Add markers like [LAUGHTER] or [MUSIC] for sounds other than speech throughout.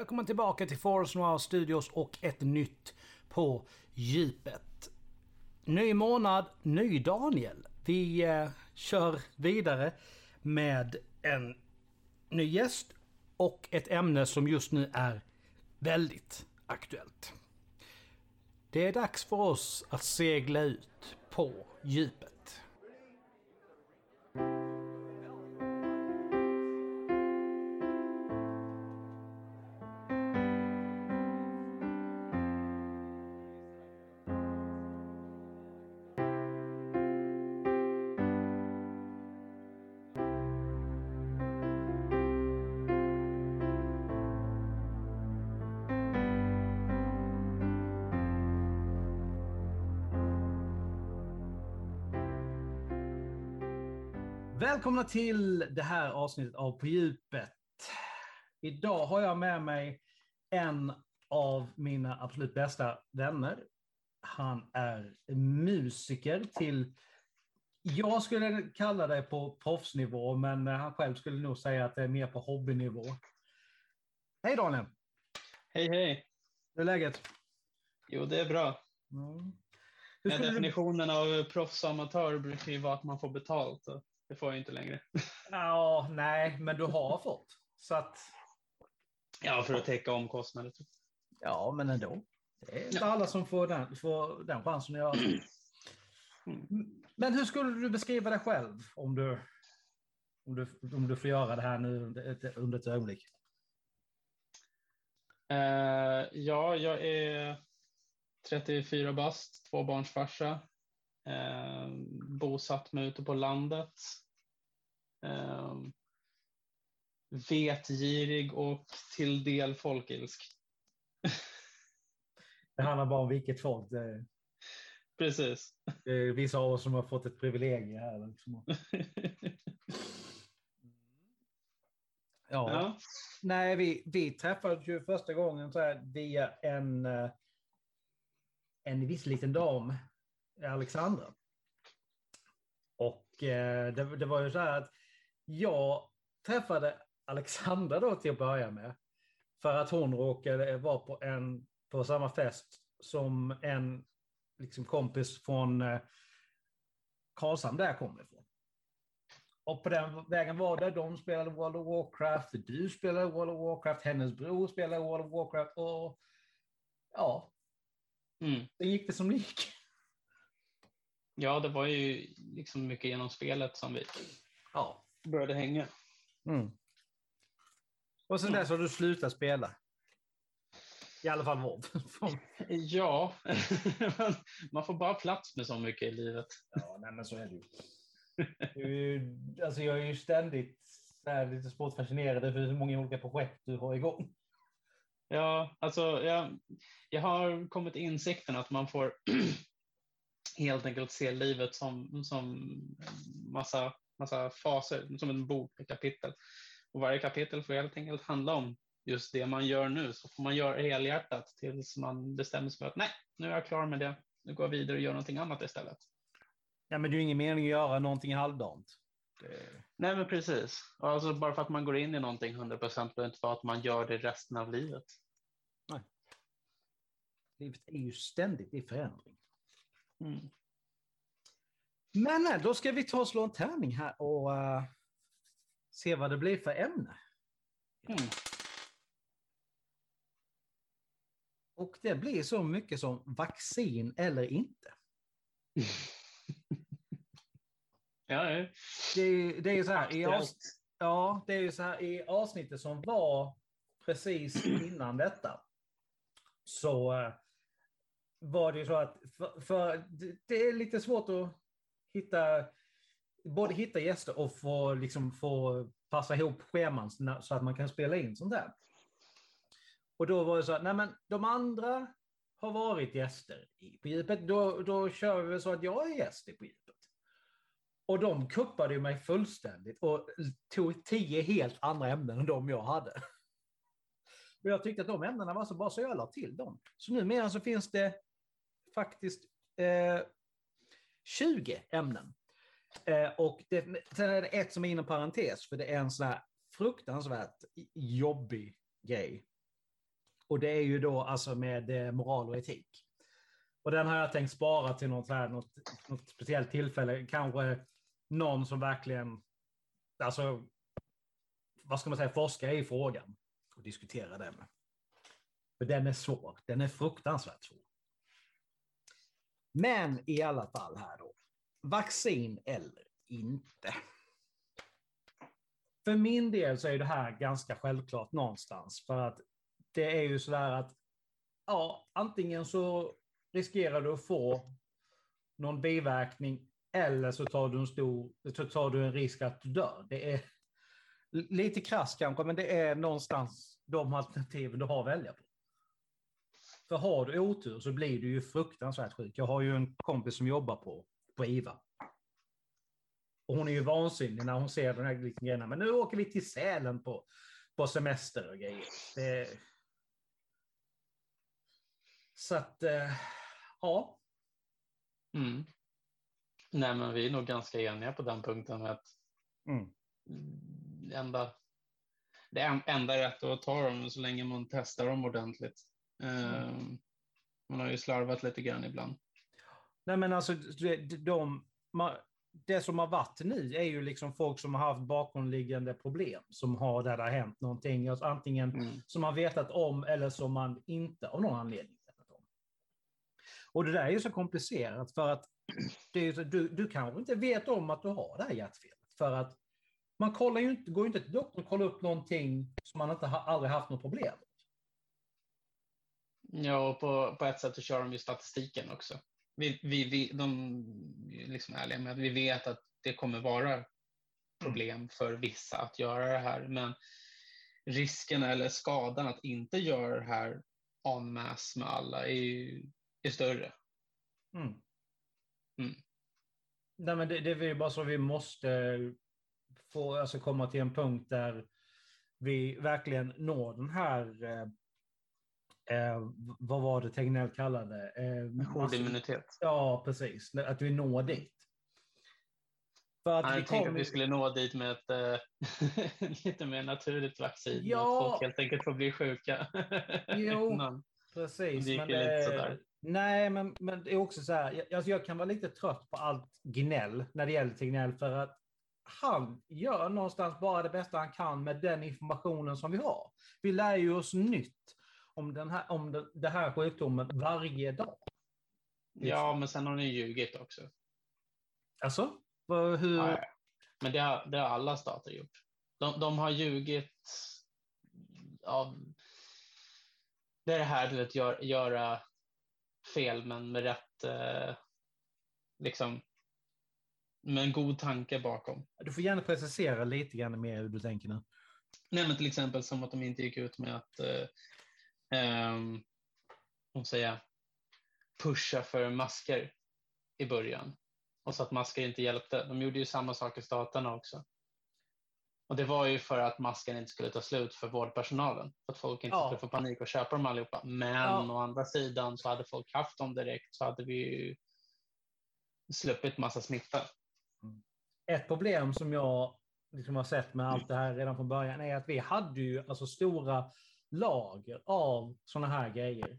välkommen tillbaka till Forest Noir Studios och ett nytt på djupet. Ny månad, ny Daniel. Vi eh, kör vidare med en ny gäst och ett ämne som just nu är väldigt aktuellt. Det är dags för oss att segla ut på djupet. Välkomna till det här avsnittet av På djupet. Idag har jag med mig en av mina absolut bästa vänner. Han är musiker till, jag skulle kalla det på proffsnivå, men han själv skulle nog säga att det är mer på hobbynivå. Hej Daniel! Hej hej! Hur är läget? Jo, det är bra. Mm. Definitionen du... av proffs och amatör brukar ju vara att man får betalt. Och det får jag inte längre. [LAUGHS] Ja, nej, men du har fått. Så att... Ja, för att täcka omkostnader. Ja, men ändå. Det är inte ja. alla som får den, får den chansen att göra. Mm. Men hur skulle du beskriva dig själv om du, om du, om du får göra det här nu under ett ögonblick? Uh, ja, jag är 34 bast, tvåbarnsfarsa. Eh, bosatt mig ute på landet. Eh, vetgirig och till del folkilsk. [LAUGHS] Det handlar bara om vilket folk det är. Precis. Det är vissa av oss som har fått ett privilegium här. Liksom. [LAUGHS] Ja. ja. Nej, vi, vi träffades ju första gången så här via en, eh, en viss liten dam Alexandra. Och eh, det, det, var ju så här att jag träffade Alexandra då till att börja med. För att hon råkade vara på, en, på samma fest som en liksom, kompis från eh, Karlshamn där jag kommer ifrån. Och på den vägen var det. De spelade World of Warcraft, du spelade World of Warcraft, hennes bror spelade World of Warcraft och ja, mm. det gick det som det gick. Ja, det var ju liksom mycket genom spelet som vi ja. började hänga. Mm. Och sen dess har du slutat spela? I alla fall WoW. ja, [LAUGHS] man får bara plats med så mycket i livet. Ja, nej, men så är det ju. alltså jag är ju ständigt här, lite svårt fascinerad över hur många olika projekt du har igång. Ja, alltså jag, jag har kommit insikten att man får [CLEARS THROAT] helt enkelt se livet som, som massa, massa faser, som en bok med kapitel. Och varje kapitel får helt enkelt handla om just det man gör nu, så får man göra helhjärtat tills man bestämmer sig för att nej, nu är jag klar med det, nu går jag vidare och gör någonting annat istället. Ja, men det är ingen mening att göra någonting halvdant. Det... Nej, men precis. Alltså, bara för att man går in i någonting 100 procent behöver inte vara att man gör det resten av livet. Nej. Livet är ju ständigt i förändring. Mm. Men nej, då ska vi ta och slå en tärning här och uh, se vad det blir för ämne. Mm. Och det blir så mycket som vaccin eller inte. [LAUGHS] ja, det, det är ju så här, i avs- ja, det är ju så här i avsnittet som var precis innan detta. Så uh, var det ju så att, för, för det är lite svårt att hitta, både hitta gäster och få, liksom, få passa ihop scheman så att man kan spela in sånt där. Och då var det så att, nej men de andra har varit gäster på djupet, då, då kör vi så att jag är gäst på djupet. Och de kuppade mig fullständigt och tog tio helt andra ämnen än de jag hade. [LAUGHS] Och jag tyckte att de ämnena var så bra så jag la till dem. Så numera så finns det faktiskt eh, 20 ämnen. Eh, och det, sen är det ett som är inom parentes, för det är en sån här fruktansvärt jobbig grej. Och det är ju då alltså med eh, moral och etik. Och den har jag tänkt spara till något, här, något, något speciellt tillfälle. Kanske någon som verkligen, alltså, vad ska man säga, forskar i frågan och diskutera den. För den är svår. Den är fruktansvärt svår. Men i alla fall här då. Vaccin eller inte. För min del så är det här ganska självklart någonstans. För att det är ju sådär att ja, antingen så riskerar du att få någon biverkning eller så tar du en stor, så tar du en risk att du dör. Det är lite krasst kanske, men det är någonstans de alternativen du har att välja på. För har du otur så blir du ju fruktansvärt sjuk. Jag har ju en kompis som jobbar på, på IVA. Och hon är ju vansinnig när hon ser den här liksom grejerna. Men nu åker vi till Sälen på, på semester och grejer. Det... Så att, eh, ja. Mm. Nej, men vi är nog ganska eniga på den punkten. Att mm. enda, det enda rätt att ta dem så länge man testar dem ordentligt. Mm. Man har ju slarvat lite grann ibland. Nej, men alltså de, de, det som har varit nu är ju liksom folk som har haft bakomliggande problem, som har där det har hänt någonting, alltså antingen mm. som man vetat om eller som man inte av någon anledning vetat om. Och det där är ju så komplicerat för att det så, du, du kanske inte vet om att du har det här hjärtfelet. För att man kollar ju inte, går ju inte till doktorn och kollar upp någonting som man inte ha, aldrig haft något problem. Ja, och på, på ett sätt så kör de ju statistiken också. Vi, vi, vi, de är liksom ärliga med att vi vet att det kommer vara problem för vissa att göra det här, men risken eller skadan att inte göra det här en masse med alla är, ju, är större. Mm. Mm. Nej, men det, det är bara så vi måste få alltså komma till en punkt där vi verkligen når den här eh, eh, vad var det Tegnell kallade? Eh, Hordimmunitet. Ja, precis. Att vi når dit. För att vi tänkte att vi skulle nå dit med ett äh, [LAUGHS] lite mer naturligt vaccin. Ja. Att folk helt enkelt får bli sjuka. [LAUGHS] jo, precis. Det men det, nej, men, men det är också så här. Jag, alltså jag kan vara lite trött på allt gnäll när det gäller Tegnell för att han gör någonstans bara det bästa han kan med den informationen som vi har. Vi lär ju oss nytt om den här, om den, den här sjukdomen varje dag. Ja, men sen har ni ljugit också. Alltså? Hur? Ja, men det har, det har alla stater gjort. De, de har ljugit av det är det här till att gör, göra fel men med rätt eh, liksom med en god tanke bakom. Du får gärna precisera lite grann mer hur du tänker nu. Nej, men till exempel som att de inte gick ut med att eh, eh, säga, pusha för masker i början. Och så att masker inte hjälpte. De gjorde ju samma sak i staterna också. Och det var ju för att masken inte skulle ta slut för vårdpersonalen. För att folk inte ja. skulle få panik och köpa dem allihopa. Men ja. å andra sidan så hade folk haft dem direkt så hade vi ju sluppit massa smitta. Mm. Ett problem som jag liksom har sett med allt det här redan från början är att vi hade ju alltså stora lager av sådana här grejer.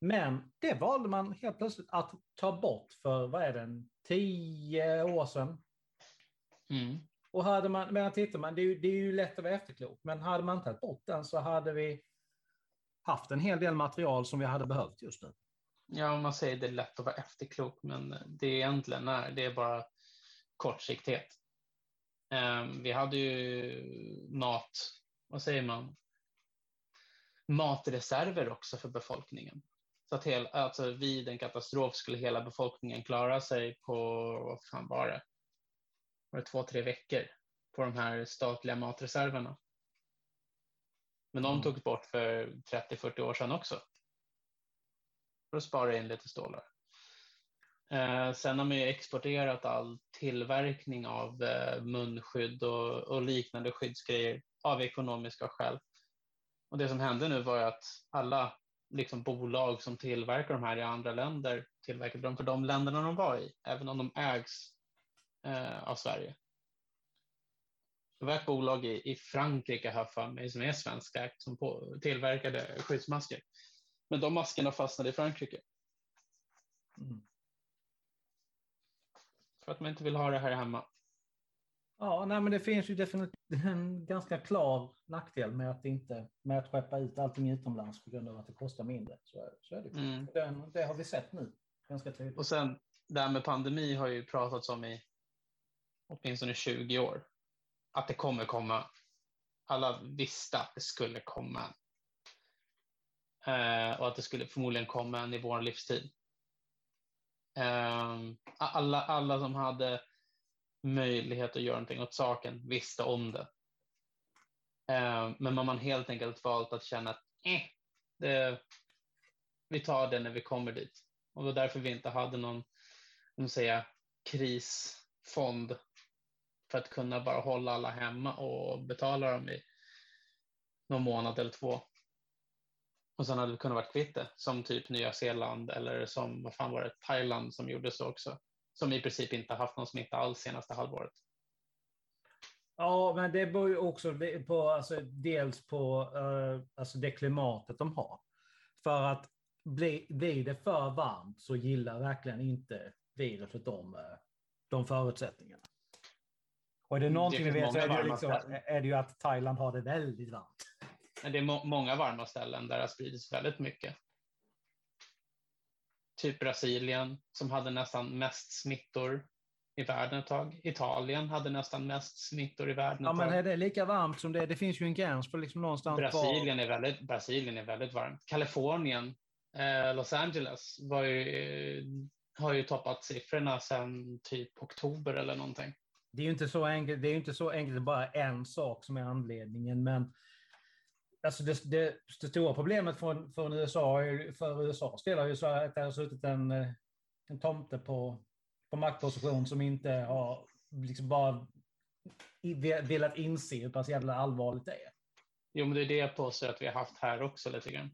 Men det valde man helt plötsligt att ta bort för, vad är det, tio år sedan. Mm. Och hade man, men tittar man, det är, ju, det är ju lätt att vara efterklok, men hade man tagit bort den så hade vi haft en hel del material som vi hade behövt just nu. Ja, man säger det är lätt att vara efterklok, men det egentligen är, det är bara kortsiktighet. Um, vi hade ju mat, vad säger man, matreserver också för befolkningen. Så att hel, alltså vid en katastrof skulle hela befolkningen klara sig på, vad fan var det? Var det två, tre veckor på de här statliga matreserverna. Men de mm. togs bort för 30-40 år sedan också. För att spara in lite stålar. Eh, sen har man ju exporterat all tillverkning av eh, munskydd och, och liknande skyddsgrejer av ekonomiska skäl. Och det som hände nu var att alla liksom, bolag som tillverkar de här i andra länder tillverkade dem för de länderna de var i, även om de ägs eh, av Sverige. Det var ett bolag i, i Frankrike här för mig som är svenskägt som på, tillverkade skyddsmasker. Men de maskerna fastnade i Frankrike. Mm. För att man inte vill ha det här hemma. Ja, nej, men det finns ju definitivt en ganska klar nackdel med att inte med att skeppa ut allting utomlands på grund av att det kostar mindre. Så, så är det. Mm. Den, det har vi sett nu ganska tydligt. Och sen det här med pandemi har ju pratats om i åtminstone 20 år. Att det kommer komma. Alla visste att det skulle komma. Eh, och att det skulle förmodligen komma en i vår livstid. Eh, alla, alla som hade möjlighet att göra någonting åt saken visste om det. Eh, men man har helt enkelt valt att känna att eh, det, vi tar det när vi kommer dit. Och det var därför vi inte hade någon säga, krisfond för att kunna bara hålla alla hemma och betala dem i någon månad eller två. Och sen hade vi kunnat vara kvitt det, som typ Nya Zeeland eller som, vad fan var det, Thailand som gjorde så också som i princip inte haft någon smitta alls senaste halvåret. Ja, men det beror ju också på, alltså, dels på uh, alltså det klimatet de har. För att bli, blir det för varmt så gillar verkligen inte viruset de, eh, de förutsättningarna. Och är det någonting det vi vet så är det, liksom, är det ju att Thailand har det väldigt varmt. Men det är må många varma ställen där det har spridits väldigt mycket typ Brasilien som hade nästan mest smittor i världen ett tag. Italien hade nästan mest smittor i världen Ja, men är det lika varmt som det? Det finns ju en gräns för liksom någonstans Brasilien var... är väldigt, Brasilien är väldigt varmt. Kalifornien, eh, Los Angeles var ju, har ju toppat siffrorna sedan typ oktober eller någonting. Det är ju inte så enkelt. Det är inte så enkelt. bara en sak som är anledningen, men Alltså det, det, det, stora problemet från, från USA, för USA spelar ju så att det har suttit en, en tomte på, på maktposition som inte har liksom bara velat inse hur pass jävla allvarligt det är. Jo, men det är det jag påstår att vi har haft här också lite grann.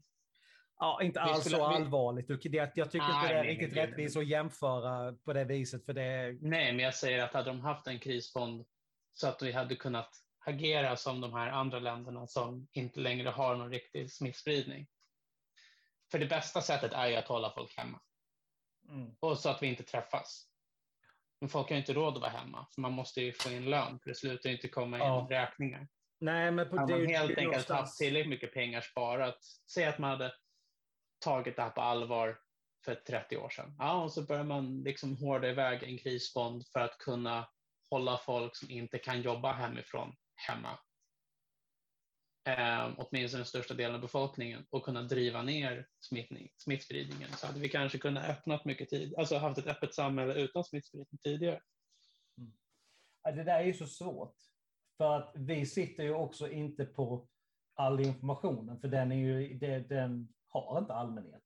Ja, inte alls så allvarligt. Jag tycker inte det är riktigt rättvist att jämföra på det viset. För det... Nej, men jag säger att hade de haft en krisfond så att vi hade kunnat agera som de här andra länderna som inte längre har någon riktig smittspridning. För det bästa sättet är ju att hålla folk hemma. Mm. Och så att vi inte träffas. Men folk har inte råd att vara hemma, för man måste ju få in lön, för det slutar inte komma in ja. räkningar. Nej, men på det, man helt enkelt någonstans... haft tillräckligt mycket pengar sparat. Säg att man hade tagit det här på allvar för 30 år sedan. Ja, och så börjar man liksom hårda iväg en krisfond för att kunna hålla folk som inte kan jobba hemifrån hemma. Eh, åtminstone den största delen av befolkningen och kunna driva ner smittning, smittspridningen så hade vi kanske kunnat öppnat mycket tid, alltså haft ett öppet samhälle utan smittspridning tidigare. Mm. Det där är ju så svårt. För att vi sitter ju också inte på all informationen, för den, är ju, det, den har inte allmänheten.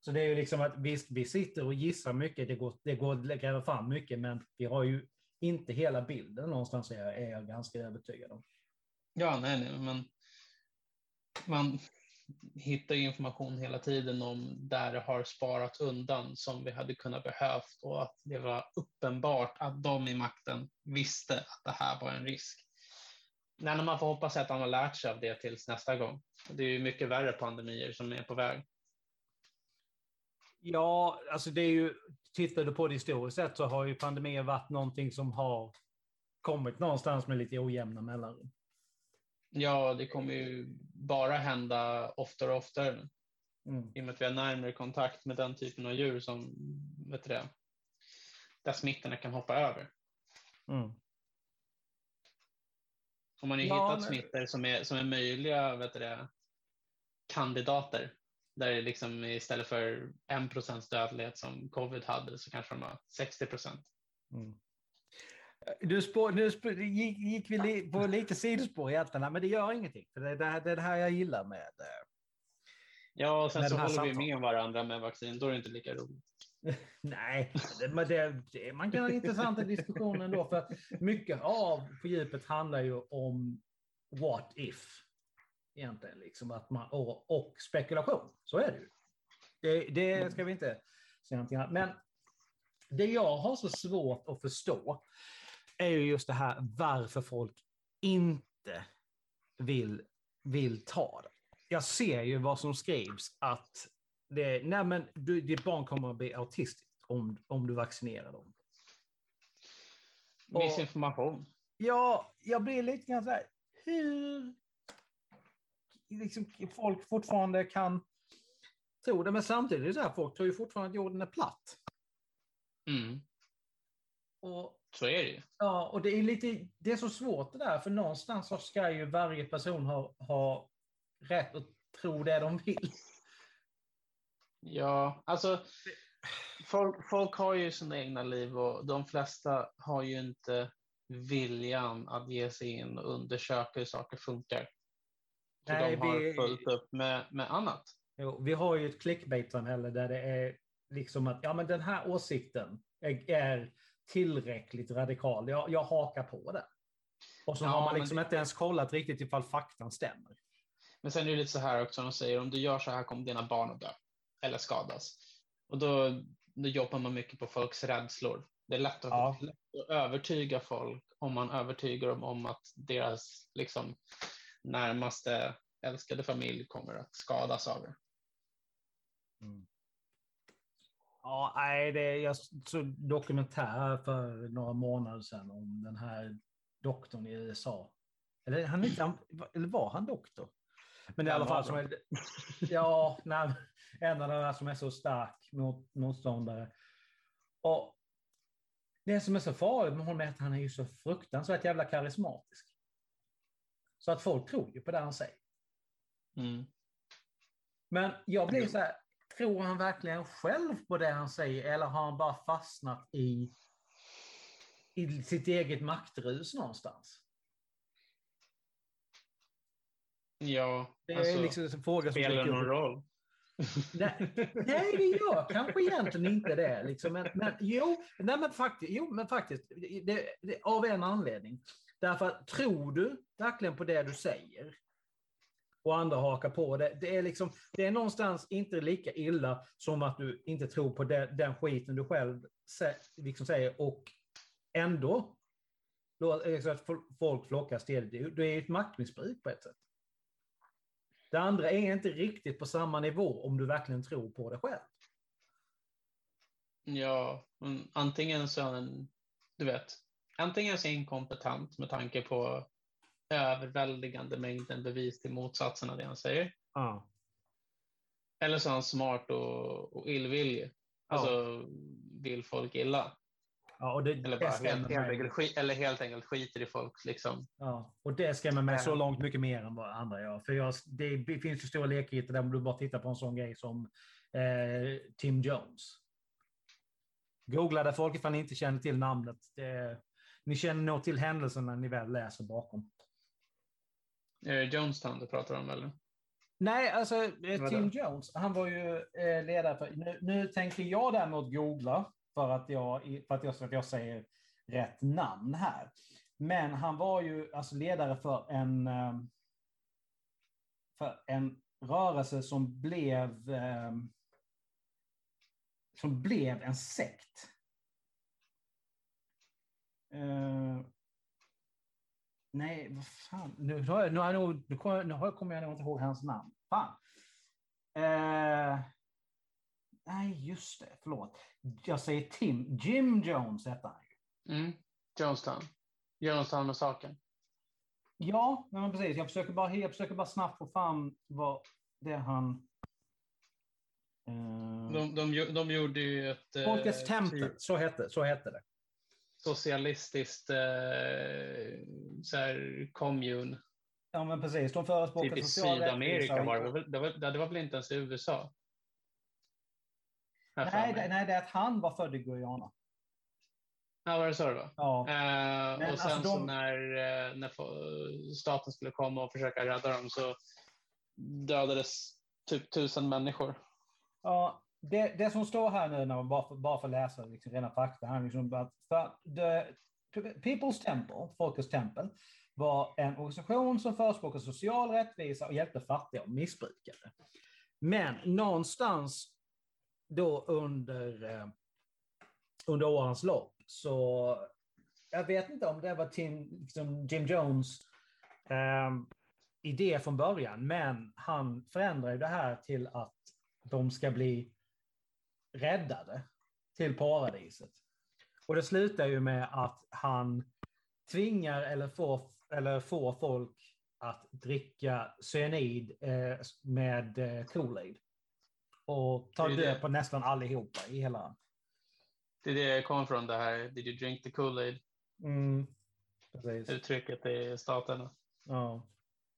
Så det är ju liksom att visst, vi sitter och gissar mycket, det går, det går att gräva fram mycket, men vi har ju inte hela bilden någonstans är jag, är jag ganska övertygad om. Ja, nej, nej, men man hittar information hela tiden om där det har sparat undan som vi hade kunnat behövt och att det var uppenbart att de i makten visste att det här var en risk. Nej, man får hoppas att de har lärt sig av det tills nästa gång. Det är ju mycket värre pandemier som är på väg. Ja, alltså det är ju, tittar du på det historiskt sett så har ju pandemier varit någonting som har kommit någonstans med lite ojämna mellanrum. Ja, det kommer ju bara hända oftare och oftare. Mm. I och med att vi har närmare kontakt med den typen av djur som, vet du det, där smittorna kan hoppa över. Mm. Om man har ja, hittat men... smittor som är, som är möjliga vet du det, kandidater där det liksom istället för 1 procents dödlighet som covid hade så kanske de har 60 procent. Mm. Du spår, nu spår, gick, gick vi li, på lite sidospår egentligen, men det gör ingenting. För det, det, det är det här jag gillar med eh, Ja, och sen så håller samtal. vi med varandra med vaccin, då är det inte lika roligt. [LAUGHS] Nej, det, det, man kan ha intressanta diskussioner ändå, för mycket av på djupet handlar ju om what if egentligen. Liksom att man, och, och spekulation. Så är det ju. Det, det ska vi inte säga någonting annat. Men det jag har så svårt att förstå, är ju just det här varför folk inte vill, vill ta det. Jag ser ju vad som skrivs att det, nej men du, ditt barn kommer att bli autistiskt om, om du vaccinerar dem. Missinformation. Ja, jag blir lite grann så här, hur liksom, folk fortfarande kan tro det, men samtidigt är det så här, folk tror ju fortfarande att jorden är platt. Mm. Och, så är det ju. Ja, och det är lite, det är så svårt det där, för någonstans så ska ju varje person ha, ha rätt att tro det de vill. Ja, alltså folk, folk har ju sina egna liv och de flesta har ju inte viljan att ge sig in och undersöka hur saker funkar. Så Nej, de har vi... fullt upp med, med annat. Jo, vi har ju ett clickbait-samhälle där det är liksom att ja, men den här åsikten är, är tillräckligt radikal. Jag, jag hakar på det. Och så ja, har man liksom det... inte ens kollat riktigt ifall faktan stämmer. Men sen är det lite så här också, de säger om du gör så här kommer dina barn att dö eller skadas. Och då, då jobbar man mycket på folks rädslor. Det är lätt att, ja. lätt att övertyga folk om man övertygar dem om att deras liksom, närmaste älskade familj kommer att skadas av det. Mm. Ja, nej, det, jag såg dokumentär för några månader sedan om den här doktorn i USA. Eller, han, eller var han doktor? Men i alla fall, som är, ja, nej, en av de där som är så stark mot motståndare. Och det som är så farligt med honom är att han är ju så fruktansvärt jävla karismatisk. Så att folk tror ju på det han säger. Mm. Men jag blir så här, tror han verkligen själv på det han säger eller har han bara fastnat i, i sitt eget maktrus någonstans? Ja, det är alltså, liksom en fråga som spelar det någon roll? nej, nej, det gör kanske egentligen inte det. Liksom. Men, men, jo, nej, men faktiskt, jo, men faktiskt det, det, av en anledning. Därför att tror du verkligen på det du säger och andra hakar på det, det är, liksom, det är någonstans inte lika illa som att du inte tror på det, den skiten du själv liksom säger och ändå liksom att folk flockas till det. Det är ett maktmissbruk på ett sätt. Det andra är inte riktigt på samma nivå om du verkligen tror på det själv. Ja, mm, antingen så är han, du vet, antingen så är inkompetent med tanke på överväldigande mängden bevis till motsatsen av det han säger. Ja. Eller så är han smart och, och illvillig. Alltså ja. vill folk illa. Ja, och det, eller, bara helt, helt enkelt, eller helt enkelt skiter i folk. Liksom. Ja, och det skrämmer mig så långt mycket mer än vad andra gör. För jag, det finns ju stora lekheter där du bara tittar på en sån grej som eh, Tim Jones. Googla det folk ifall ni inte känner till namnet. Det, ni känner nog till händelsen när ni väl läser bakom. Är det Jonestown du pratar om eller? Nej, alltså eh, Tim Jones, han var ju eh, ledare för... Nu, nu tänker jag däremot googla för att jag, för att jag, så att jag säger rätt namn här. Men han var ju alltså ledare för en, eh, för en rörelse som blev, som blev en sekt. Uh, nej, vad fan. Nu, nu, nu, nu, nu kommer jag nog inte ihåg hans namn. Fan. Uh, nej, just det. Förlåt. Jag säger Tim. Jim Jones heter han ju. Mm. Jonestown. Jonestown-massakern. Ja, men precis. Jag försöker, bara, jag försöker bara snabbt få fram vad det han... Uh... De, de, de gjorde ju ett... Eh, Folkets tempel, typ... så, hette, så hette det. Socialistiskt eh, så här, kommun. Ja, men precis. De förespråkar typ i Sydamerika var det, det, var, det var väl inte ens i USA? Nej det, nej, det är att han var född i Guyana. Ja, var det så det var? Ja. Eh, och sen alltså de... så när, eh, när staten skulle komma och försöka rädda dem så dödades typ tusen människor. Ja, det, det som står här nu, när man bara, för, bara för att läsa liksom, rena fakta, här, liksom, att för the, People's Temple, Folkets tempel, var en organisation som förespråkade social rättvisa och hjälpte fattiga och missbrukare. Men någonstans då under, eh, under årens lopp så jag vet inte om det var Tim, liksom Jim Jones eh, idé från början, men han förändrar det här till att de ska bli räddade till paradiset. Och det slutar ju med att han tvingar eller får, eller får folk att dricka cyanid eh, med eh, Kool-Aid. Och ta död på nästan allihopa i hela... Det är det kommer från, det här Did you drink the Kool-Aid? Mm, Uttrycket i staterna. Ja.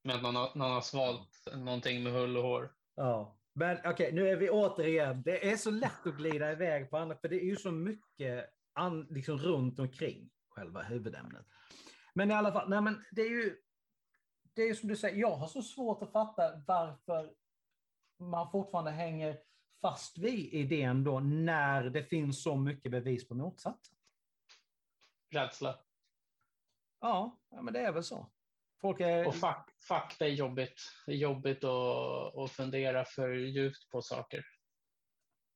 Men någon, har, någon har svalt någonting med hull och hår. Ja. Men okej, okay, nu är vi återigen, det är så lätt att glida iväg på andra, för det är ju så mycket an, liksom runt omkring själva huvudämnet. Men i alla fall, nej men det är ju, det är ju som du säger, jag har så svårt att fatta varför man fortfarande hänger fast vid idén då när det finns så mycket bevis på motsatsen. Rädsla. Ja, ja men det är väl så. Folk är... Och fak fakta är jobbigt. Det är jobbigt att, att fundera för djupt på saker.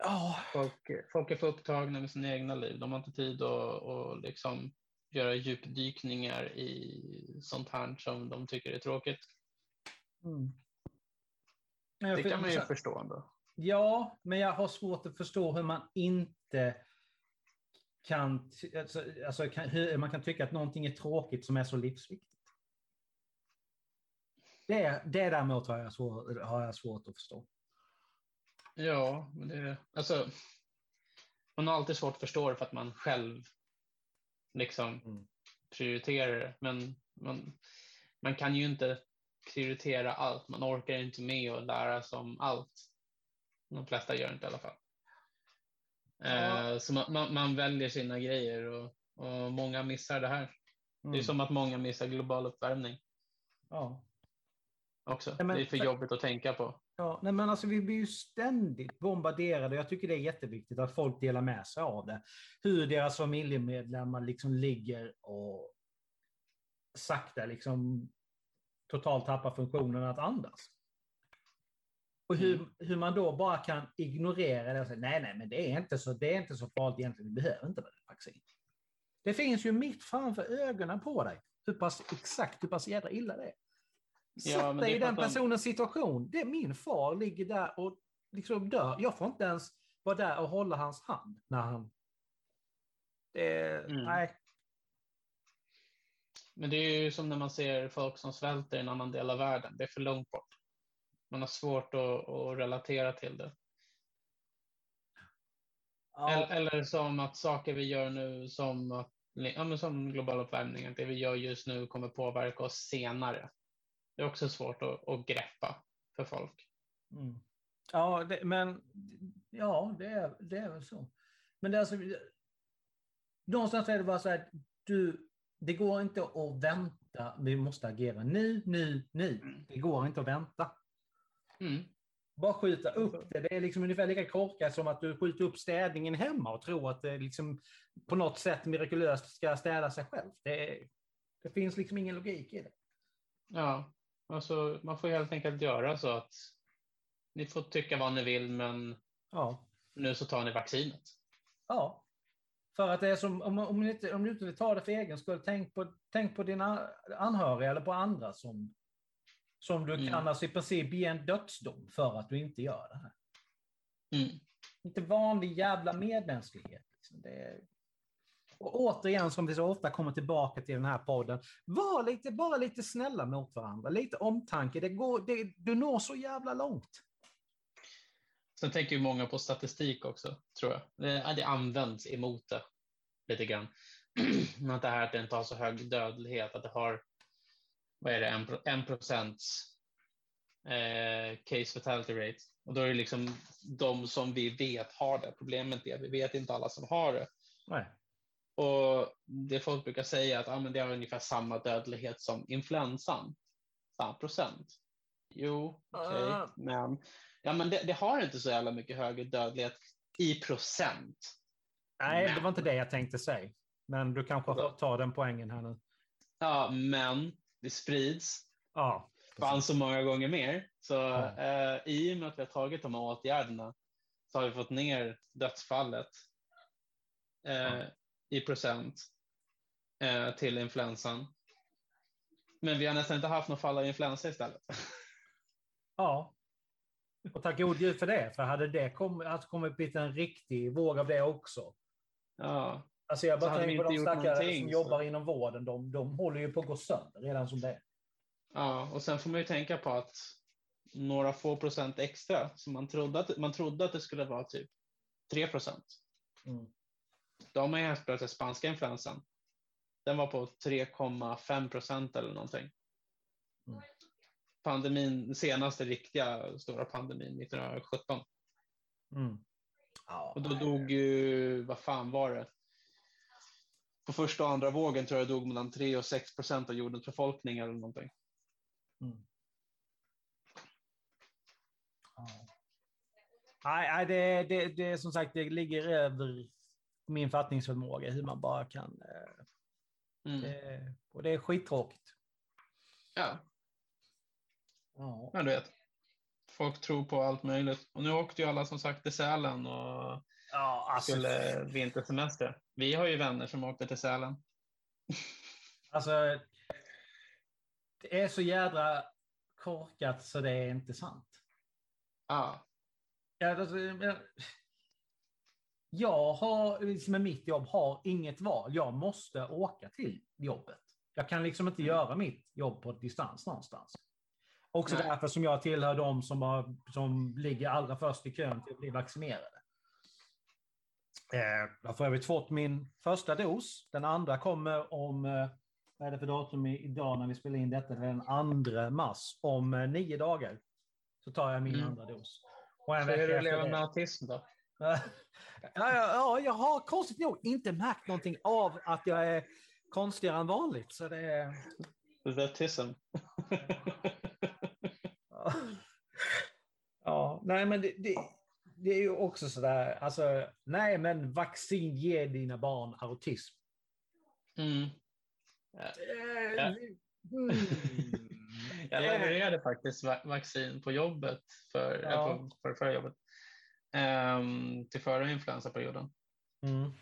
Oh. Folk, folk är för upptagna med sina egna liv. De har inte tid att, att liksom göra djupdykningar i sånt här som de tycker är tråkigt. Mm. Det kan man ju förstå ändå. Ja, men jag har svårt att förstå hur man inte kan, alltså, alltså kan, hur man kan tycka att någonting är tråkigt som är så livsviktigt. Det, det däremot har jag, svår, har jag svårt att förstå. Ja, men det, alltså, man har alltid svårt att förstå det för att man själv liksom mm. prioriterar det. Men man, man kan ju inte prioritera allt. Man orkar inte med att lära sig om allt. De flesta gör inte i alla fall. Ja. Eh, så man, man, man, väljer sina grejer och, och många missar det här. Mm. Det är mm. som att många missar global uppvärmning. Ja. Också. Nej, men, det är för, jobbigt att tänka på. Ja, nej, men alltså, vi blir ju ständigt bombarderade. Jag tycker det är jätteviktigt att folk delar med sig av det. Hur deras familjemedlemmar liksom ligger och sakta liksom totalt tappar funktionen att andas. Och hur, mm. hur man då bara kan ignorera det och säga nej, nej, men det är inte så, det är inte så farligt egentligen, vi behöver inte vaccin. Det finns ju mitt framför ögonen på dig hur pass exakt hur pass jädra illa det är. Sätt dig i den personens situation. Det, min far ligger där och liksom dör. Jag får inte ens vara där och hålla hans hand när han... Det, mm. Nej. Men det är ju som när man ser folk som svälter i en annan del av världen. Det är för långt bort. Man har svårt att, att relatera till det. Ja. Eller, eller, som att saker vi gör nu som, ja, som global uppvärmning, att det vi gör just nu kommer påverka oss senare. Det är också svårt att, att greppa för folk. Mm. Ja, det, men ja, det är, det är väl så. Men det är alltså, någonstans är det bara så här, du, det går inte att vänta, vi måste agera nu, nu, nu. Det går inte att vänta. Mm. Bara skjuta upp det. Det är liksom ungefär lika korkat som att du skjuter upp städningen hemma och tror att det liksom på något sätt mirakulöst ska städa sig själv. Det, det finns liksom ingen logik i det. Ja, alltså man får helt enkelt göra så att ni får tycka vad ni vill, men ja. nu så tar ni vaccinet. Ja, för att det är som, om, om, du inte, om du inte vill ta det för egen skull, tänk på, tänk på dina anhöriga eller på andra som som du mm. kan alltså i princip ge en dödsdom för att du inte gör det här. Mm. Inte vanlig jävla medmänsklighet. Liksom. Det är... Och återigen, som vi så ofta kommer tillbaka till den här podden, var lite, bara lite snälla mot varandra. Lite omtanke. Det går, det, du når så jävla långt. Sen tänker ju många på statistik också, tror jag. Det, det används emot det lite grann. [CLEARS THROAT] att det här att det inte har så hög dödlighet, att det har vad är det, en, en procents eh, case fatality rate. Och då är det liksom de som vi vet har det. Problemet är att vi vet inte alla som har det. Nej. Och det folk brukar säga är att ah, men det har ungefär samma dödlighet som influensan. Samma procent. Jo, okej, okay, uh. men, ja, men det, det, har inte så jävla mycket högre dödlighet i procent. Nej, men. det var inte det jag tänkte säga. Men du kanske tar den poängen här nu. Ja, men det sprids. Ja, fan så många gånger mer. Så ja. eh, i och med att vi har tagit de här åtgärderna så har vi fått ner dödsfallet eh, ja. I procent. eh, till influensan. Men vi har nästan inte haft något fall av influensa istället. Ja. Och tack gode gud för det, för hade det kommit, alltså kommit blivit en riktig våg av det också. Ja. Alltså jag bara tänker på de stackare som så. jobbar inom vården, de, de håller ju på att gå sönder redan som det är. Ja, och sen får man ju tänka på att några få procent extra, så man trodde att, man trodde att det skulle vara typ 3 procent. Mm. Då har man ju helt plötsligt spanska influensan. Den var på 3,5 procent eller någonting. Mm. Pandemin, senaste riktiga stora pandemin 1917. Mm. Och då dog ju, vad fan var det? På första och andra vågen tror jag dog mellan 3 och 6 procent av jordens befolkning eller någonting. Mm. Nej det, det, det som sagt, det ligger över min fattningsförmåga hur man bara kan. Eh, Mm. det, och det är skittråkigt. Ja, Ja. men du vet. Folk tror på allt möjligt. Och nu åkte ju alla som sagt till Sälen och Ja, alltså, skulle vintersemester. Vi har ju vänner som åkte till Sälen. alltså. Det är så jädra korkat så det är inte sant. Ja, Ja, alltså, jag, har, liksom med mitt jobb, har inget val. Jag måste åka till jobbet. Jag kan liksom inte göra mitt jobb på distans någonstans. Också Nej. därför som jag tillhör de som, har, som ligger allra först i kön till att bli vaccinerade. Eh, jag har för övrigt fått min första dos. Den andra kommer om, eh, vad är det för datum idag när vi spelar in detta? Den 2 mars. Om eh, nio dagar så tar jag min Mm. andra dos. Och en hur är det vecka efter leva det- med autism då? Ja, ja, ja, jag har konstigt nog inte märkt någonting av att jag är konstigare än vanligt. Så det är... Autism. Ja, ja nej men det, det, det är ju också sådär, alltså, nej men vaccin ger dina barn autism. Mm. Eh, Ja. mm. Jag levererade faktiskt va- vaccin på jobbet för, Ja. ja. på, för förra jobbet. Ehm, till förra influensaperioden. Mm.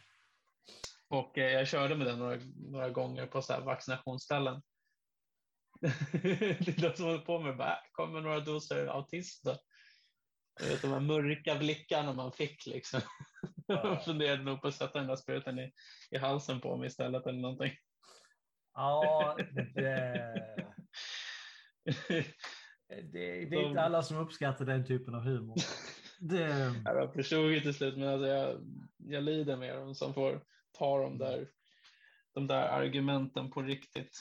Och eh, jag körde med den några, några gånger på så vaccinationsställen. [LAUGHS] det är de som håller på med bara, "Äh, kommer några doser autism vet, de här mörka blickarna man fick liksom. [LAUGHS] Ja. Jag funderade nog på att sätta den där sprutan i, i halsen på mig istället eller någonting. Ja, det, [LAUGHS] det, det är inte alla som uppskattar den typen av humor. Det, Jag förstod ju till slut, men alltså jag, jag lider med dem som får ta de där, de där argumenten på riktigt.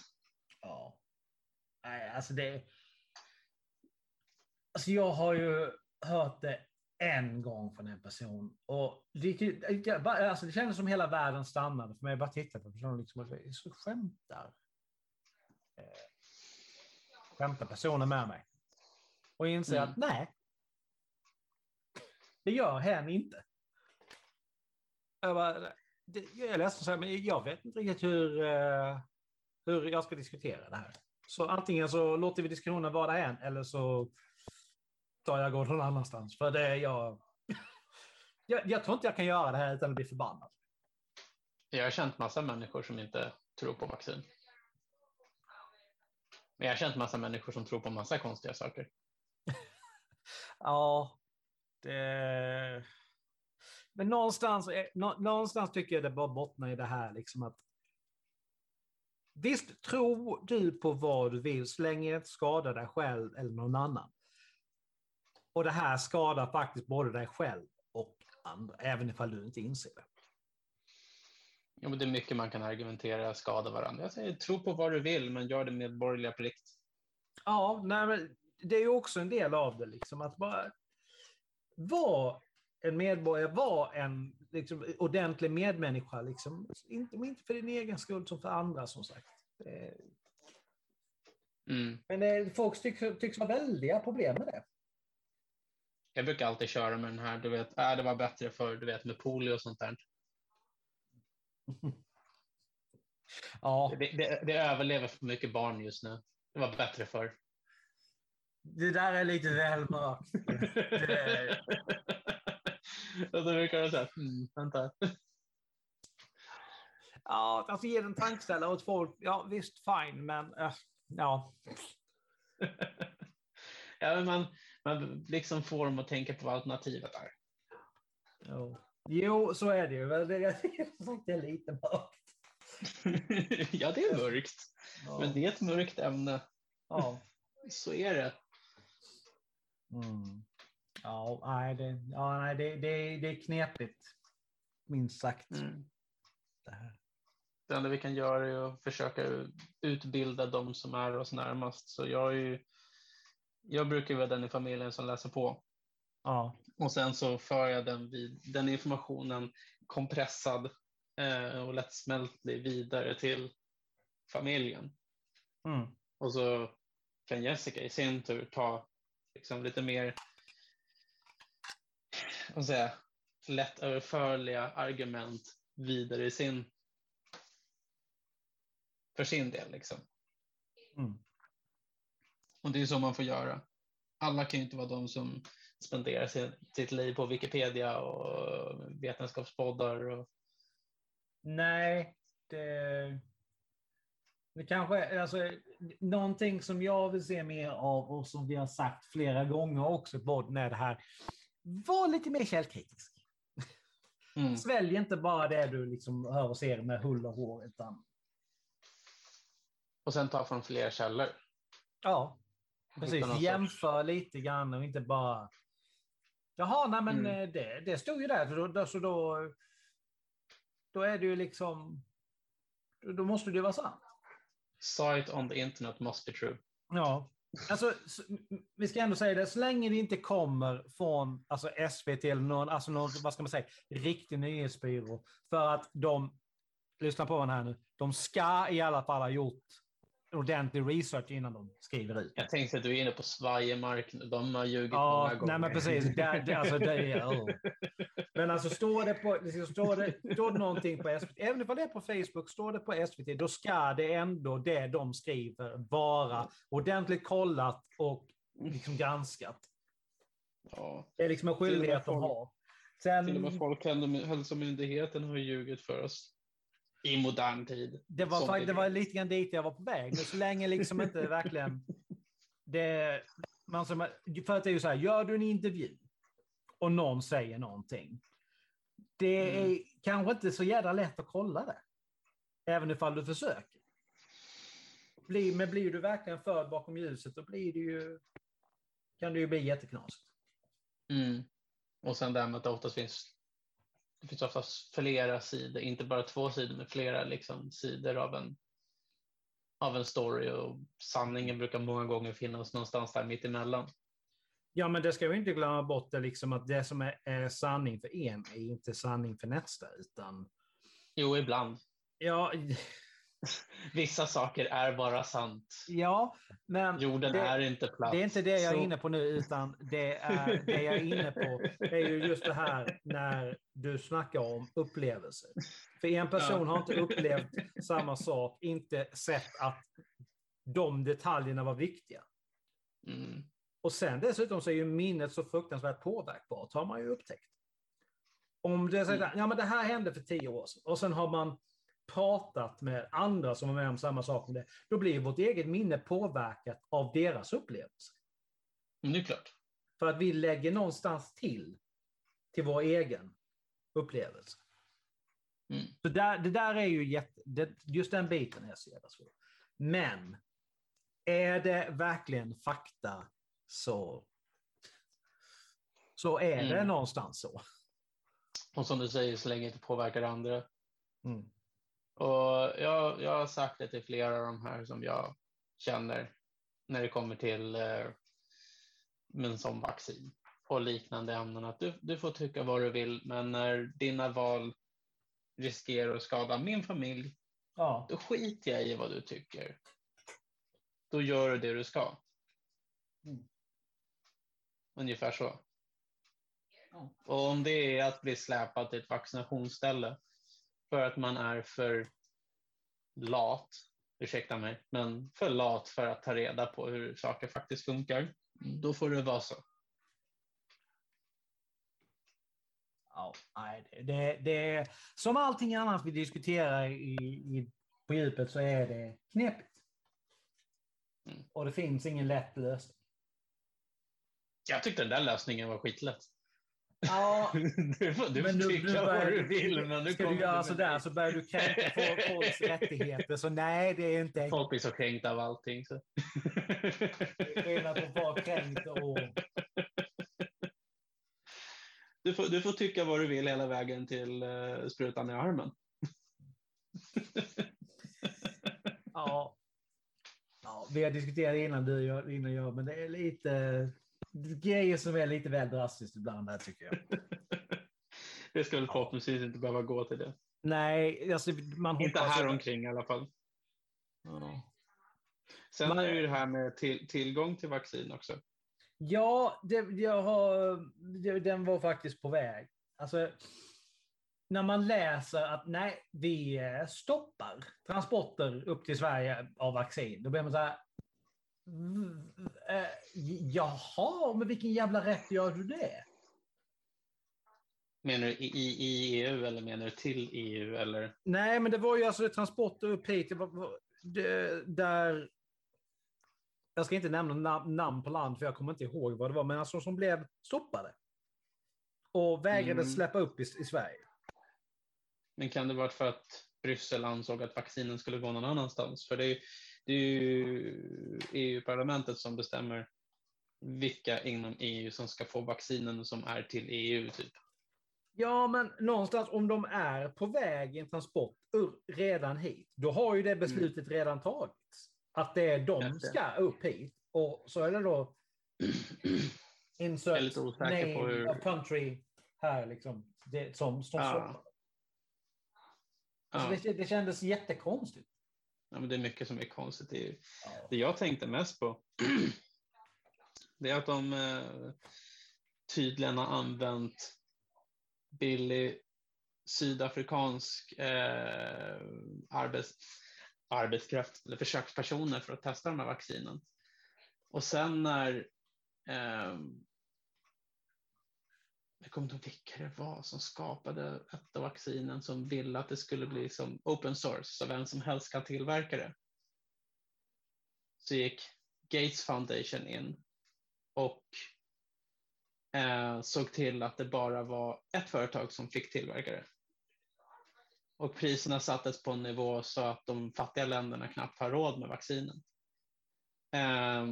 Ja. Nej, alltså det... Alltså jag har ju hört det en gång från en person. Och det, alltså det kändes som hela världen stannade för mig. Jag bara tittade på personen liksom och så skämtar. Eh, skämtar personen med mig. Och inser Mm. att nej. Det gör hen inte. Jag bara, det, jag är ledsen, så här, men jag vet inte riktigt hur, eh, hur jag ska diskutera det här. Så antingen så låter vi diskussionen vara där än, eller så tar jag går någon annanstans. För det är jag... [LAUGHS] jag... Jag tror inte jag kan göra det här utan att bli förbannad. Jag har känt massa människor som inte tror på vaccin. Men jag har känt massa människor som tror på massa konstiga saker. [LAUGHS] Ja, det... Men någonstans, någonstans tycker jag det bara bottnar i det här liksom att Visst, tror du på vad du vill så länge det inte skadar dig själv eller någon annan. Och det här skadar faktiskt både dig själv och andra, även ifall du inte inser det. Ja, men det är mycket man kan argumentera skada varandra. Jag säger tro på vad du vill, men gör det med borgerliga plikt. Ja, nej, men det är ju också en del av det, liksom att bara vara en medborgare, vara en liksom, ordentlig medmänniska, liksom. inte, inte för din egen skull som för andra som sagt. Mm. Men eh, folk tycks, tycks ha väldiga problem med det. Jag brukar alltid köra med den här, du vet, äh, det var bättre för du vet, med polio och sånt där. [LAUGHS] Ja, Det, det, det överlever för mycket barn just nu. Det var bättre för. Det där är lite väl mörkt. Det- då brukar de säga, mm, vänta. Ja, alltså ge en tankeställare åt folk. Ja, visst, fine, men uh, ja. [LAUGHS] ja, men man, man liksom får dem att tänka på vad alternativet är. Jo, jo så är det ju. Det, [LAUGHS] det är lite mörkt. [LAUGHS] ja, det är mörkt. Ja. Men det är ett mörkt ämne. Ja. Så är det. Mm. Ja, nej, det, ja, nej det, det, det är knepigt. Minst sagt. Mm. Det, här. det enda vi kan göra är att försöka utbilda de som är oss närmast. Så jag, är ju, jag brukar vara den i familjen som läser på. Ja. Och sen så för jag den, vid, den informationen kompressad eh, och lättsmältlig vidare till familjen. Mm. Och så kan Jessica i sin tur ta liksom lite mer vad säga, lättöverförliga argument vidare i sin för sin del. Liksom. Mm. Och det är så man får göra. Alla kan ju inte vara de som spenderar sin, sitt liv på Wikipedia och vetenskapspoddar. Och... Nej, det, det kanske alltså, någonting som jag vill se mer av och som vi har sagt flera gånger också både med det här. Var lite mer källkritisk. Mm. [LAUGHS] Svälj inte bara det du liksom hör och ser med hull och hår. Utan... Och sen ta från fler källor. Ja, precis. Jämför lite grann och inte bara... Jaha, nej men mm. Eh, det, det stod ju där. Så då, så då, då är det ju liksom... Då måste det ju vara sant. Saw it on the internet must be true. Ja, alltså vi ska ändå säga det, så länge det inte kommer från alltså SVT eller någon, alltså någon, vad ska man säga, riktig nyhetsbyrå, för att de, lyssna på den här nu, de ska i alla fall ha gjort ordentlig research innan de skriver ut. Jag tänkte att du är inne på svajemark De har ljugit ja, många gånger. Nej, men precis. Det, det, alltså, det är, oh. Men alltså står det, på, står, det, står det någonting på SVT, även om det är på Facebook, står det på SVT, då ska det ändå det de skriver vara ordentligt kollat och liksom granskat. Ja. Det är liksom en skyldighet de har. Sen, till och med Folkhälsomyndigheten har ljugit för oss i modern tid. Det var, det var lite grann dit jag var på väg. Men så länge liksom inte verkligen... Det, man som, för att det är ju så här, gör du en intervju och någon säger någonting. Det är mm. kanske inte så jävla lätt att kolla det. Även ifall du försöker. Blir, men blir du verkligen förd bakom ljuset, då blir det ju, kan det ju bli jätteknasigt. Mm. Och sen det här med att det oftast finns det finns oftast flera sidor, inte bara två sidor, men flera liksom, sidor av en, av en story och sanningen brukar många gånger finnas någonstans där mitt emellan. Ja, men det ska vi inte glömma bort, det, liksom att det som är, är sanning för en är inte sanning för nästa, utan... Jo, ibland. Ja, Vissa saker är bara sant. Ja, men Jorden det, är inte platt. Det är inte det jag är inne på nu, utan det, är, det jag är inne på är ju just det här när du snackar om upplevelser. För en person ja. har inte upplevt samma sak, inte sett att de detaljerna var viktiga. Mm. Och sen dessutom så är ju minnet så fruktansvärt påverkbart, har man ju upptäckt. Om det, mm. ja, men det här hände för tio år sedan och sen har man pratat med andra som var med om samma sak, det, då blir vårt eget minne påverkat av deras upplevelser. Mm, det är klart. För att vi lägger någonstans till, till vår egen upplevelse. Mm. Så där, det där är ju jätte, det, just den biten är så jävla svår. Men är det verkligen fakta så, så är mm. det någonstans så. Och som du säger, så länge det inte påverkar andra. Mm. Och jag, jag har sagt det till flera av de här som jag känner när det kommer till eh, men som vaccin och liknande ämnen att du, du får tycka vad du vill men när dina val riskerar att skada min familj ja. då skiter jag i vad du tycker. Då gör du det du ska. Mm. Ungefär så. Ja. Och om det är att bli släpad till ett vaccinationsställe för att man är för lat, ursäkta mig, men för lat för att ta reda på hur saker faktiskt funkar, då får det vara så. ja, nej, det, det, som allting annat vi diskuterar i, i, på djupet så är det knepigt. Mm. Och det finns ingen lätt lösning. Jag tyckte den där lösningen var skitlätt. Ja, [LAUGHS] du får, du men får nu, tycka nu vad börjar, du vill. Men nu ska kommer du göra med sådär det. så börjar du kränka [LAUGHS] folk- folks rättigheter. Så nej, det är inte enkelt. Folk blir så kränkta av allting. Så. Det är skillnad på att vara kränkt och... Du, får, du får tycka vad du vill hela vägen till uh, sprutan i armen. Ja. ja. Vi har diskuterat innan du innan jag, men det är lite grejer som är lite väl drastiskt ibland där tycker jag. [LAUGHS] det ska väl förhoppningsvis inte behöva gå till det. Nej, alltså, man Inte här omkring i alla fall. Ja. Sen Men- är det ju det här med till, tillgång till vaccin också. Ja, det, jag har, det, den var faktiskt på väg. Alltså, när man läser att nej, vi stoppar transporter upp till Sverige av vaccin, då blir man så här. "Mm, eh, Jaha, men vilken jävla rätt gör du det? Menar du i, i, EU eller menar du till EU? Eller? Nej, men det var ju alltså transporter upp hit. Där... Jag ska inte nämna nam- namn på land, för jag kommer inte ihåg vad det var, men alltså som blev stoppade. Och vägrade Mm. släppa upp i, i Sverige. Men kan det vara för att Bryssel ansåg att vaccinen skulle gå någon annanstans? För det är, det är ju EU-parlamentet som bestämmer vilka inom EU som ska få vaccinen som är till EU. Typ. Ja, men någonstans om de är på väg i en transport redan hit, då har ju det beslutet redan tagits. Att det är de ska upp hit. Och så är det då [CLEARS THROAT] insert name på hur- of country här liksom. Det, som som Ja. stoppar. Alltså, Ja. det, det kändes jättekonstigt. Ja, men det är mycket som är konstigt. Det, Ja. det jag tänkte mest på [CLEARS THROAT] det är att de eh, tydligen har använt billig sydafrikansk eh, arbets, arbetskraft eller försökspersoner för att testa de här vaccinen. Och sen när eh, jag kommer inte ihåg vilka det var som skapade ett av vaccinen som ville att det skulle bli som open source, så vem som helst kan tillverka det. Så gick Gates Foundation in och eh, såg till att det bara var ett företag som fick tillverka det. Och priserna sattes på en nivå så att de fattiga länderna knappt har råd med vaccinen. Eh,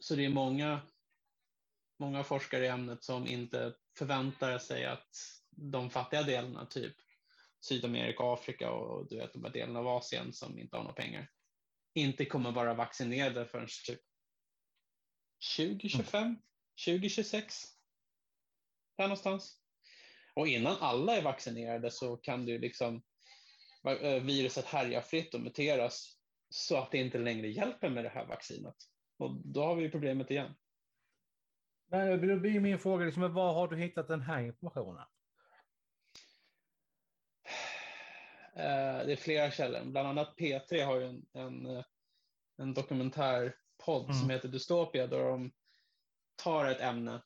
så det är många, många forskare i ämnet som inte förväntar sig att de fattiga delarna, typ Sydamerika, Afrika och du vet, de här delarna av Asien som inte har några pengar, inte kommer vara vaccinerade förrän typ 2025, 2026. Där någonstans. Och innan alla är vaccinerade så kan du liksom eh, viruset härja fritt och muteras så att det inte längre hjälper med det här vaccinet. Och då har vi problemet igen. Men då blir min fråga, liksom, var har du hittat den här informationen? Eh, det är flera källor, bland annat P3 har ju en, en, eh, en dokumentärpodd Mm. som heter Dystopia där de tar ett ämne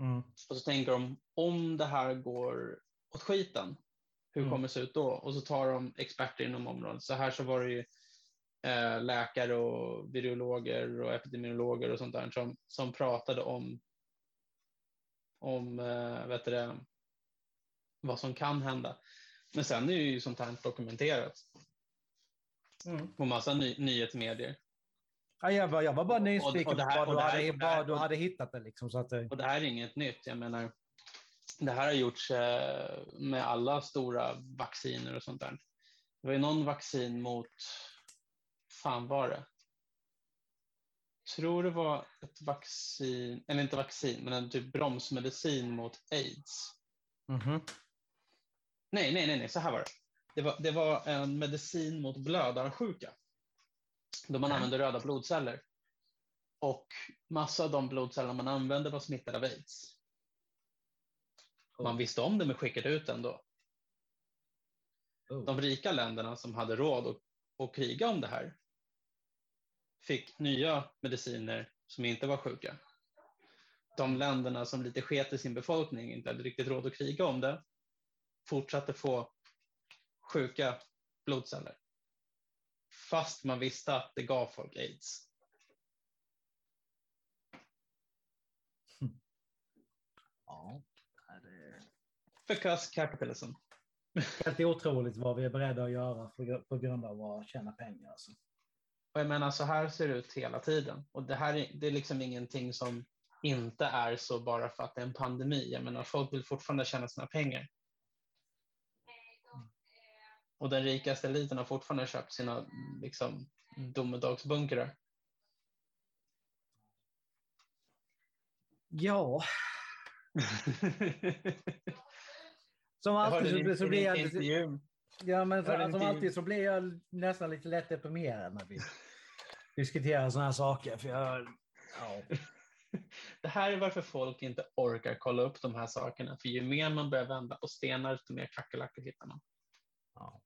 Mm. och så tänker de om det här går åt skiten, hur Mm. kommer det se ut då? Och så tar de experter inom området. Så här så var det ju eh, läkare och virologer och epidemiologer och sånt där som, som pratade om, om eh, vet det, vad som kan hända. Men sen är ju sånt här dokumenterat Mm. på massa ny, nyhetsmedier. Ja, jag, var, jag var bara nyfiken på vad du, hade, vad du hittat det. Liksom, så att, det- Och det här är inget nytt. Jag menar, det här har gjorts eh, med alla stora vacciner och sånt där. Det var ju någon vaccin mot, fan var det? Tror det var ett vaccin, eller inte vaccin, men en typ bromsmedicin mot aids. Mhm. Nej, nej, nej, nej, så här var det. Det var, det var en medicin mot blödarsjuka. Då man Okej. använde röda blodceller. Och massa av de blodceller man använde var smittade av aids. Man visste om det men skickade ut den då. Oh. De rika länderna som hade råd att, att kriga om det här fick nya mediciner som inte var sjuka. de länderna som lite sket i sin befolkning inte hade riktigt råd att kriga om det fortsatte få sjuka blodceller. Fast man visste att det gav folk aids. Ja, det... Because capitalism. Helt otroligt vad vi är beredda att göra på grund av att tjäna pengar. Alltså. Och jag menar, så här ser det ut hela tiden. Och det här är, det är liksom ingenting som inte är så bara för att det är en pandemi. Jag menar, folk vill fortfarande tjäna sina pengar. Och den rikaste eliten har fortfarande köpt sina liksom, domedagsbunkrar. Ja. [LAUGHS] som alltid så, så blir jag... Ja, men så, som alltid så blir jag nästan lite lätt deprimerad när vi diskuterar sådana här saker. För jag, ja. [LAUGHS] Det här är varför folk inte orkar kolla upp de här sakerna. För ju mer man börjar vända på stenar, desto mer kackerlackor hittar man. Ja.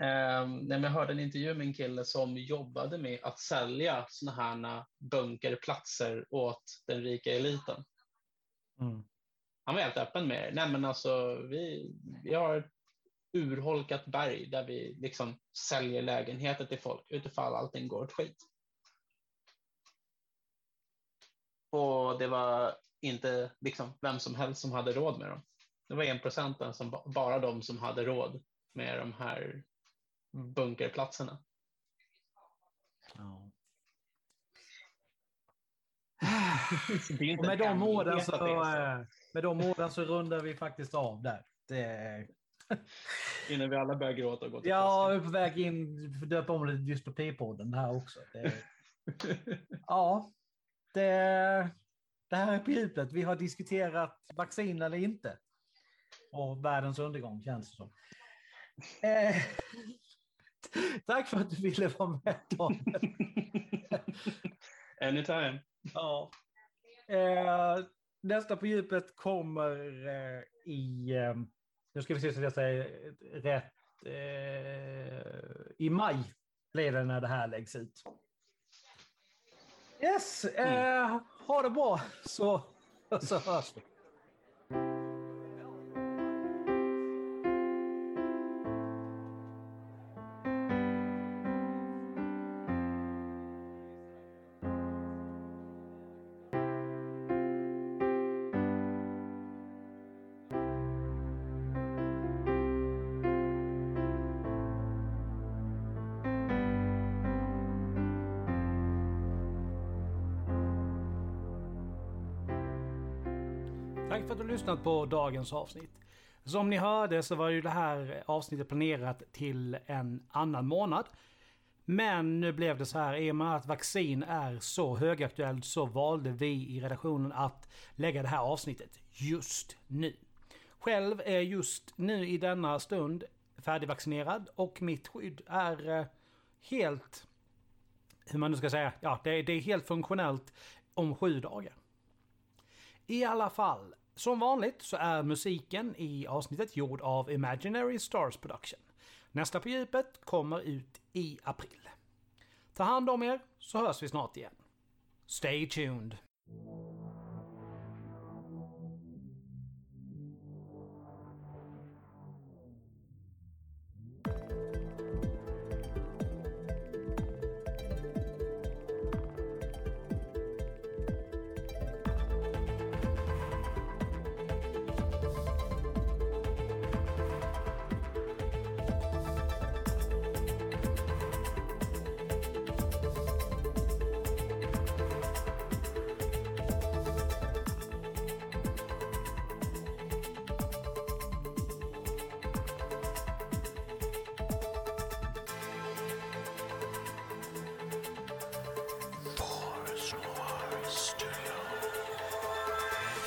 Um, jag hörde en intervju med en kille som jobbade med att sälja såna här bunkerplatser åt den rika eliten. Mm. Han var helt öppen med det. Nej, men alltså, vi, vi har urholkat berg där vi liksom säljer lägenheter till folk utifall allting går åt skit. Och det var inte liksom vem som helst som hade råd med dem. Det var en procenten som bara de som hade råd med de här bunkerplatserna. Ja. [LAUGHS] Med de, orden så, eh, med de orden så rundar vi faktiskt av där. Det... [LAUGHS] Innan vi alla börjar gråta och gå till Ja, vi är på väg in, döpa om till dystopipodden här också. Det... [LAUGHS] ja, det, det här är på djupet. Vi har diskuterat vaccin eller inte. Och världens undergång känns det som. Eh, [LAUGHS] tack för att du ville vara med Daniel. Anytime. Ja. Eh, nästa på djupet kommer eh, i, eh, nu ska vi se så att jag säger rätt, eh, i maj blir det när det här läggs ut. Yes, eh, mm. ha det bra så, så hörs vi. Lyssnat på dagens avsnitt. Som ni hörde så var ju det här avsnittet planerat till en annan månad. Men nu blev det så här, i och med att vaccin är så högaktuellt så valde vi i redaktionen att lägga det här avsnittet just nu. Själv är just nu i denna stund färdigvaccinerad och mitt skydd är eh, helt, hur man nu ska säga, ja det, det är helt funktionellt om sju dagar. I alla fall, som vanligt så är musiken i avsnittet gjord av Imaginary Stars Production. Nästa på djupet kommer ut i april. Ta hand om er så hörs vi snart igen. Stay tuned!